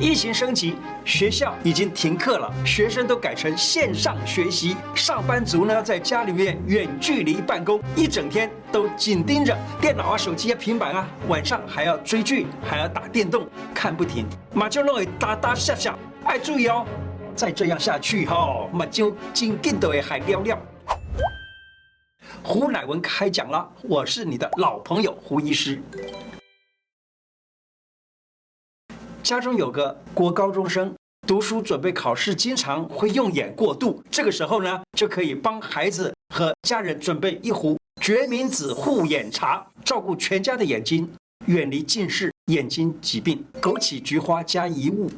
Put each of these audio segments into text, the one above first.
疫情升级，学校已经停课了，学生都改成线上学习，上班族呢在家里面远距离办公，一整天都紧盯着电脑啊、手机啊、平板啊，晚上还要追剧，还要打电动，看不停，马上弄会打打下下，爱注意哦，再这样下去哈、哦，马就紧紧的会还尿尿。胡乃文开讲了，我是你的老朋友胡医师。家中有个国高中生，读书准备考试，经常会用眼过度。这个时候呢，就可以帮孩子和家人准备一壶决明子护眼茶，照顾全家的眼睛，远离近视、眼睛疾病。枸杞、菊花加一物，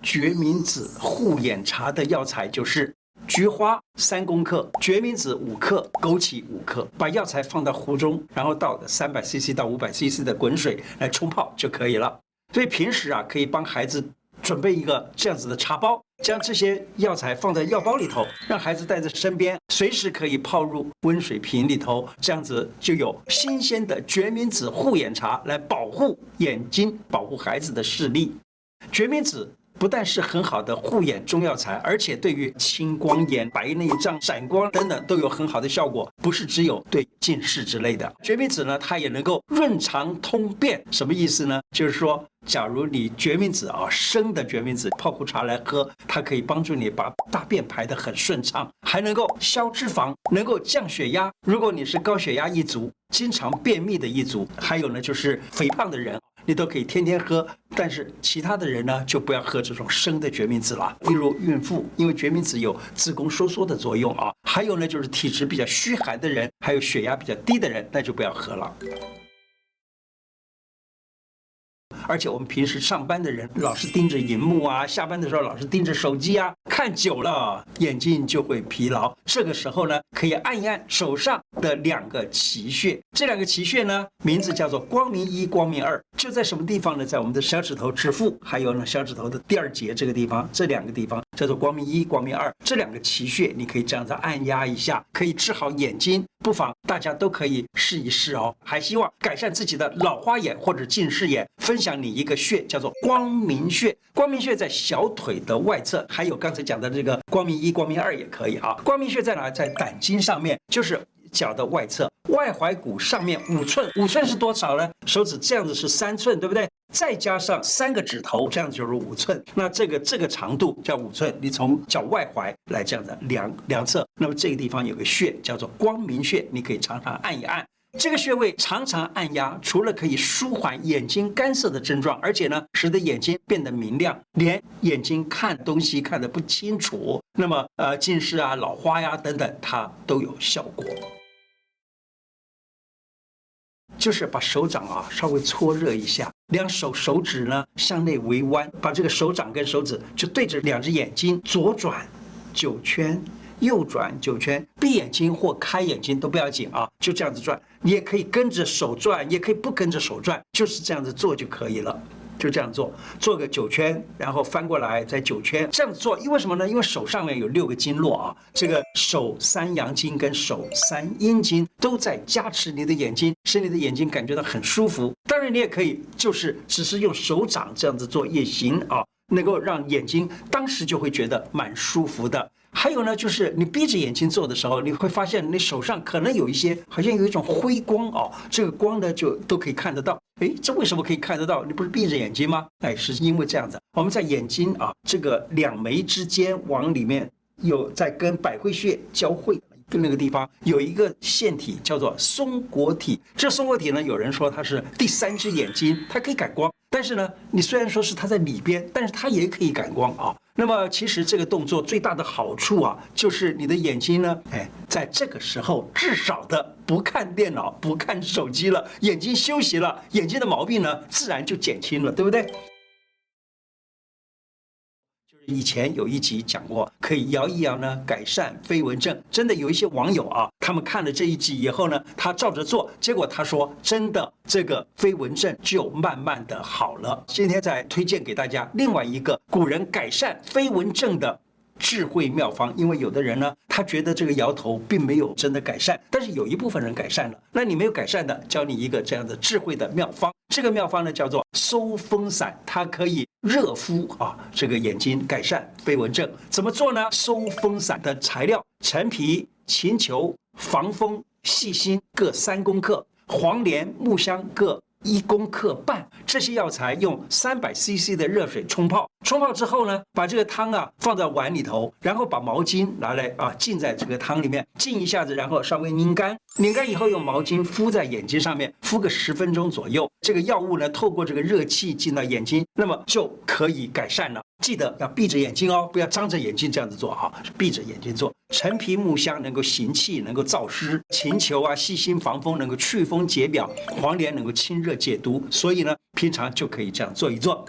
决明子护眼茶的药材就是菊花三公克，决明子五克，枸杞五克。把药材放到壶中，然后倒三百 CC 到五百 CC 的滚水来冲泡就可以了。所以平时啊，可以帮孩子准备一个这样子的茶包，将这些药材放在药包里头，让孩子带在身边，随时可以泡入温水瓶里头，这样子就有新鲜的决明子护眼茶来保护眼睛，保护孩子的视力。决明子。不但是很好的护眼中药材，而且对于青光眼、白内障、闪光等等都有很好的效果。不是只有对近视之类的。决明子呢，它也能够润肠通便。什么意思呢？就是说，假如你决明子啊，生的决明子泡苦茶来喝，它可以帮助你把大便排得很顺畅，还能够消脂肪，能够降血压。如果你是高血压一族，经常便秘的一族，还有呢，就是肥胖的人。你都可以天天喝，但是其他的人呢，就不要喝这种生的决明子了。例如孕妇，因为决明子有子宫收缩的作用啊。还有呢，就是体质比较虚寒的人，还有血压比较低的人，那就不要喝了。而且我们平时上班的人老是盯着荧幕啊，下班的时候老是盯着手机啊，看久了眼睛就会疲劳。这个时候呢，可以按一按手上的两个奇穴。这两个奇穴呢，名字叫做光明一、光明二，就在什么地方呢？在我们的小指头指腹，还有呢小指头的第二节这个地方，这两个地方叫做光明一、光明二。这两个奇穴，你可以这样子按压一下，可以治好眼睛。不妨大家都可以试一试哦。还希望改善自己的老花眼或者近视眼，分享你一个穴，叫做光明穴。光明穴在小腿的外侧，还有刚才讲的这个光明一、光明二也可以啊。光明穴在哪？在胆经上面，就是脚的外侧，外踝骨上面五寸。五寸是多少呢？手指这样子是三寸，对不对？再加上三个指头，这样就是五寸。那这个这个长度叫五寸。你从脚外踝来这样的量量测，那么这个地方有个穴叫做光明穴，你可以常常按一按。这个穴位常常按压，除了可以舒缓眼睛干涩的症状，而且呢，使得眼睛变得明亮，连眼睛看东西看得不清楚，那么呃近视啊、老花呀等等，它都有效果。就是把手掌啊稍微搓热一下，两手手指呢向内微弯，把这个手掌跟手指就对着两只眼睛，左转九圈，右转九圈，闭眼睛或开眼睛都不要紧啊，就这样子转。你也可以跟着手转，也可以不跟着手转，就是这样子做就可以了。就这样做，做个九圈，然后翻过来再九圈，这样子做，因为什么呢？因为手上面有六个经络啊，这个手三阳经跟手三阴经都在加持你的眼睛，使你的眼睛感觉到很舒服。当然，你也可以就是只是用手掌这样子做也行啊，能够让眼睛当时就会觉得蛮舒服的。还有呢，就是你闭着眼睛做的时候，你会发现你手上可能有一些，好像有一种辉光哦，这个光呢就都可以看得到。哎，这为什么可以看得到？你不是闭着眼睛吗？哎，是因为这样子，我们在眼睛啊这个两眉之间往里面有在跟百会穴交汇。跟那个地方有一个腺体叫做松果体，这松果体呢，有人说它是第三只眼睛，它可以感光。但是呢，你虽然说是它在里边，但是它也可以感光啊。那么其实这个动作最大的好处啊，就是你的眼睛呢，哎，在这个时候至少的不看电脑、不看手机了，眼睛休息了，眼睛的毛病呢，自然就减轻了，对不对？以前有一集讲过，可以摇一摇呢，改善飞蚊症。真的有一些网友啊，他们看了这一集以后呢，他照着做，结果他说真的，这个飞蚊症就慢慢的好了。今天再推荐给大家另外一个古人改善飞蚊症的智慧妙方。因为有的人呢，他觉得这个摇头并没有真的改善，但是有一部分人改善了。那你没有改善的，教你一个这样的智慧的妙方。这个妙方呢，叫做收风散，它可以热敷啊，这个眼睛改善飞蚊症。怎么做呢？收风散的材料：陈皮、秦球、防风、细辛各三公克，黄连、木香各。一公克半，这些药材用三百 CC 的热水冲泡，冲泡之后呢，把这个汤啊放在碗里头，然后把毛巾拿来啊浸在这个汤里面，浸一下子，然后稍微拧干，拧干以后用毛巾敷在眼睛上面，敷个十分钟左右。这个药物呢，透过这个热气进到眼睛，那么就可以改善了。记得要闭着眼睛哦，不要张着眼睛这样子做哈，闭着眼睛做。陈皮、木香能够行气，能够燥湿；秦球啊、细辛防风，能够祛风解表；黄连能够清热解毒。所以呢，平常就可以这样做一做。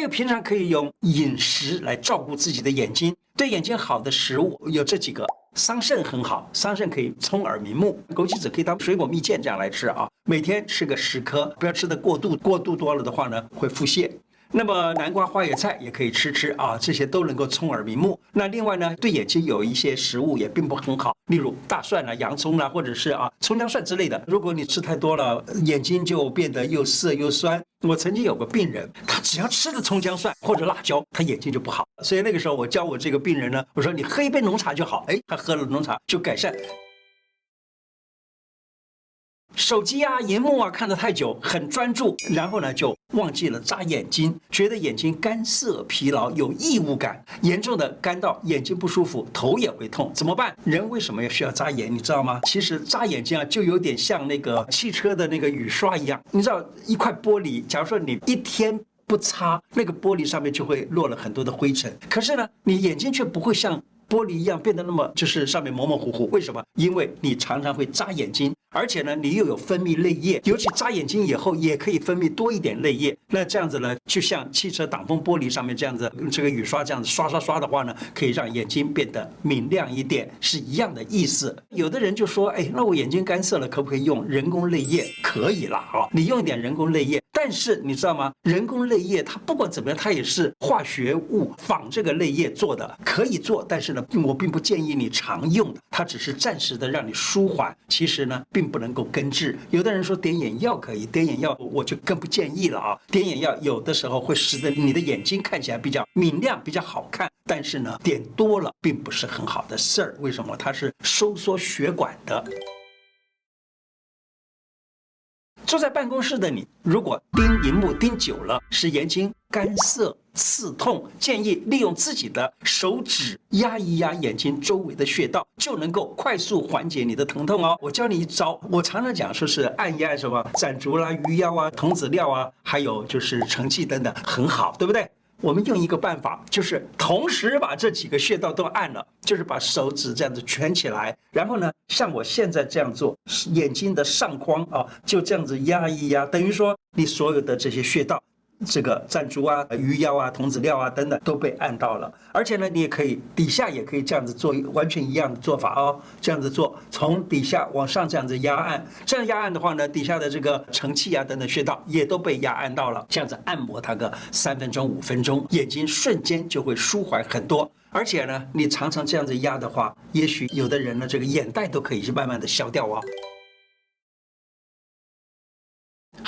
还有平常可以用饮食来照顾自己的眼睛，对眼睛好的食物有这几个。桑葚很好，桑葚可以聪耳明目，枸杞子可以当水果蜜饯这样来吃啊，每天吃个十颗，不要吃的过度，过度多了的话呢，会腹泻。那么南瓜、花椰菜也可以吃吃啊，这些都能够聪耳明目。那另外呢，对眼睛有一些食物也并不很好，例如大蒜啊、洋葱啊，或者是啊葱姜蒜之类的。如果你吃太多了，眼睛就变得又涩又酸。我曾经有个病人，他只要吃了葱姜蒜或者辣椒，他眼睛就不好。所以那个时候我教我这个病人呢，我说你喝一杯浓茶就好，哎，他喝了浓茶就改善。手机啊，荧幕啊，看得太久，很专注，然后呢，就忘记了眨眼睛，觉得眼睛干涩、疲劳、有异物感，严重的干到眼睛不舒服，头也会痛，怎么办？人为什么要需要眨眼？你知道吗？其实眨眼睛啊，就有点像那个汽车的那个雨刷一样。你知道，一块玻璃，假如说你一天不擦，那个玻璃上面就会落了很多的灰尘。可是呢，你眼睛却不会像玻璃一样变得那么，就是上面模模糊糊。为什么？因为你常常会眨眼睛。而且呢，你又有分泌泪液，尤其眨眼睛以后也可以分泌多一点泪液。那这样子呢，就像汽车挡风玻璃上面这样子，用这个雨刷这样子刷刷刷的话呢，可以让眼睛变得明亮一点，是一样的意思。有的人就说，哎，那我眼睛干涩了，可不可以用人工泪液？可以了啊，你用一点人工泪液。但是你知道吗？人工泪液它不管怎么样，它也是化学物仿这个泪液做的，可以做。但是呢，我并不建议你常用，它只是暂时的让你舒缓。其实呢，并不能够根治。有的人说点眼药可以，点眼药我就更不建议了啊！点眼药有的时候会使得你的眼睛看起来比较明亮、比较好看，但是呢，点多了并不是很好的事儿。为什么？它是收缩血管的。坐在办公室的你，如果盯荧幕盯久了，使眼睛干涩、刺痛，建议利用自己的手指压一压眼睛周围的穴道，就能够快速缓解你的疼痛哦。我教你一招，我常常讲说是按一按什么攒竹啦、鱼腰啊、童子尿啊，还有就是承泣等等，很好，对不对？我们用一个办法，就是同时把这几个穴道都按了，就是把手指这样子蜷起来，然后呢，像我现在这样做，眼睛的上框啊，就这样子压一压，等于说你所有的这些穴道。这个赞竹啊、鱼腰啊、童子尿啊等等都被按到了，而且呢，你也可以底下也可以这样子做，完全一样的做法哦。这样子做，从底下往上这样子压按，这样压按的话呢，底下的这个承泣啊等等穴道也都被压按到了。这样子按摩它个三分钟、五分钟，眼睛瞬间就会舒缓很多。而且呢，你常常这样子压的话，也许有的人呢，这个眼袋都可以慢慢的消掉哦。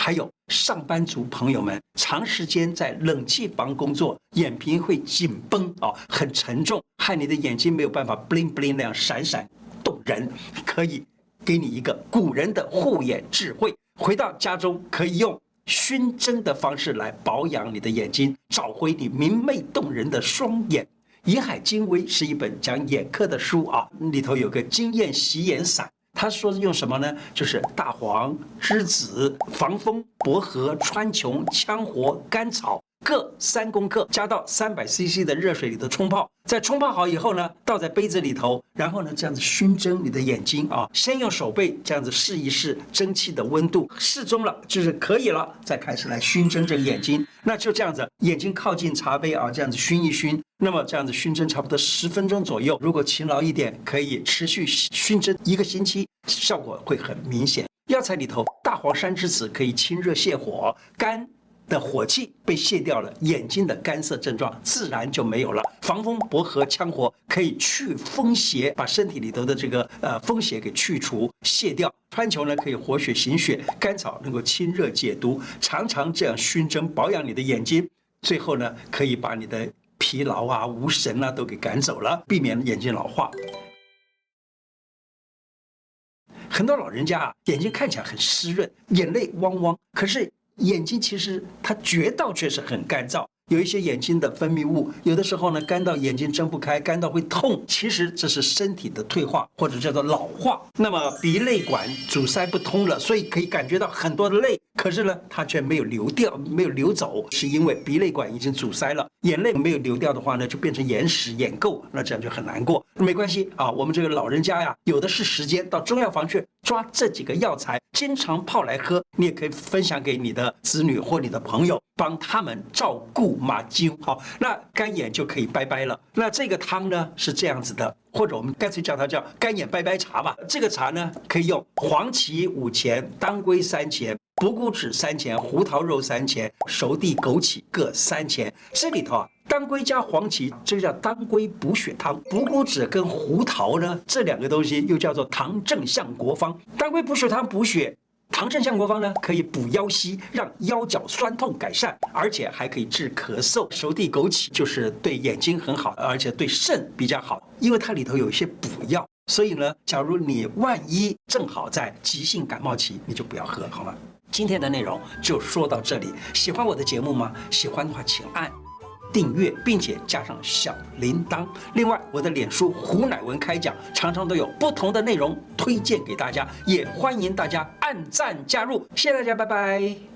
还有上班族朋友们，长时间在冷气房工作，眼皮会紧绷啊，很沉重，害你的眼睛没有办法 bling bling 那样闪闪动人。可以给你一个古人的护眼智慧，回到家中可以用熏蒸的方式来保养你的眼睛，找回你明媚动人的双眼。《银海精微》是一本讲眼科的书啊，里头有个惊艳洗眼散。他说用什么呢？就是大黄、栀子、防风、薄荷、川穹、羌活、甘草各三公克，加到三百 CC 的热水里头冲泡。在冲泡好以后呢，倒在杯子里头，然后呢这样子熏蒸你的眼睛啊。先用手背这样子试一试蒸汽的温度，适中了就是可以了，再开始来熏蒸这个眼睛。那就这样子，眼睛靠近茶杯啊，这样子熏一熏。那么这样子熏蒸差不多十分钟左右，如果勤劳一点，可以持续熏蒸一个星期，效果会很明显。药材里头，大黄山栀子可以清热泻火，肝的火气被卸掉了，眼睛的干涩症状自然就没有了。防风薄荷羌活可以去风邪，把身体里头的这个呃风邪给去除卸掉。川穹呢可以活血行血，甘草能够清热解毒，常常这样熏蒸保养你的眼睛。最后呢可以把你的疲劳啊、无神啊都给赶走了，避免眼睛老化。很多老人家啊，眼睛看起来很湿润，眼泪汪汪，可是眼睛其实它觉到却是很干燥。有一些眼睛的分泌物，有的时候呢干到眼睛睁不开，干到会痛。其实这是身体的退化或者叫做老化。那么鼻泪管阻塞不通了，所以可以感觉到很多的泪，可是呢它却没有流掉，没有流走，是因为鼻泪管已经阻塞了。眼泪没有流掉的话呢，就变成眼屎、眼垢，那这样就很难过。没关系啊，我们这个老人家呀，有的是时间，到中药房去抓这几个药材，经常泡来喝。你也可以分享给你的子女或你的朋友，帮他们照顾。马灸好，那干眼就可以拜拜了。那这个汤呢是这样子的，或者我们干脆叫它叫干眼拜拜茶吧。这个茶呢可以用黄芪五钱、当归三钱、补骨脂三钱、胡桃肉三钱、熟地、枸杞各三钱。这里头啊，当归加黄芪，这个叫当归补血汤；补骨脂跟胡桃呢，这两个东西又叫做糖正向国方。当归补血汤补血。糖正向国方呢，可以补腰膝，让腰脚酸痛改善，而且还可以治咳嗽。熟地枸杞就是对眼睛很好，而且对肾比较好，因为它里头有一些补药。所以呢，假如你万一正好在急性感冒期，你就不要喝，好吗？今天的内容就说到这里。喜欢我的节目吗？喜欢的话，请按。订阅，并且加上小铃铛。另外，我的脸书胡乃文开讲，常常都有不同的内容推荐给大家，也欢迎大家按赞加入。谢谢大家，拜拜。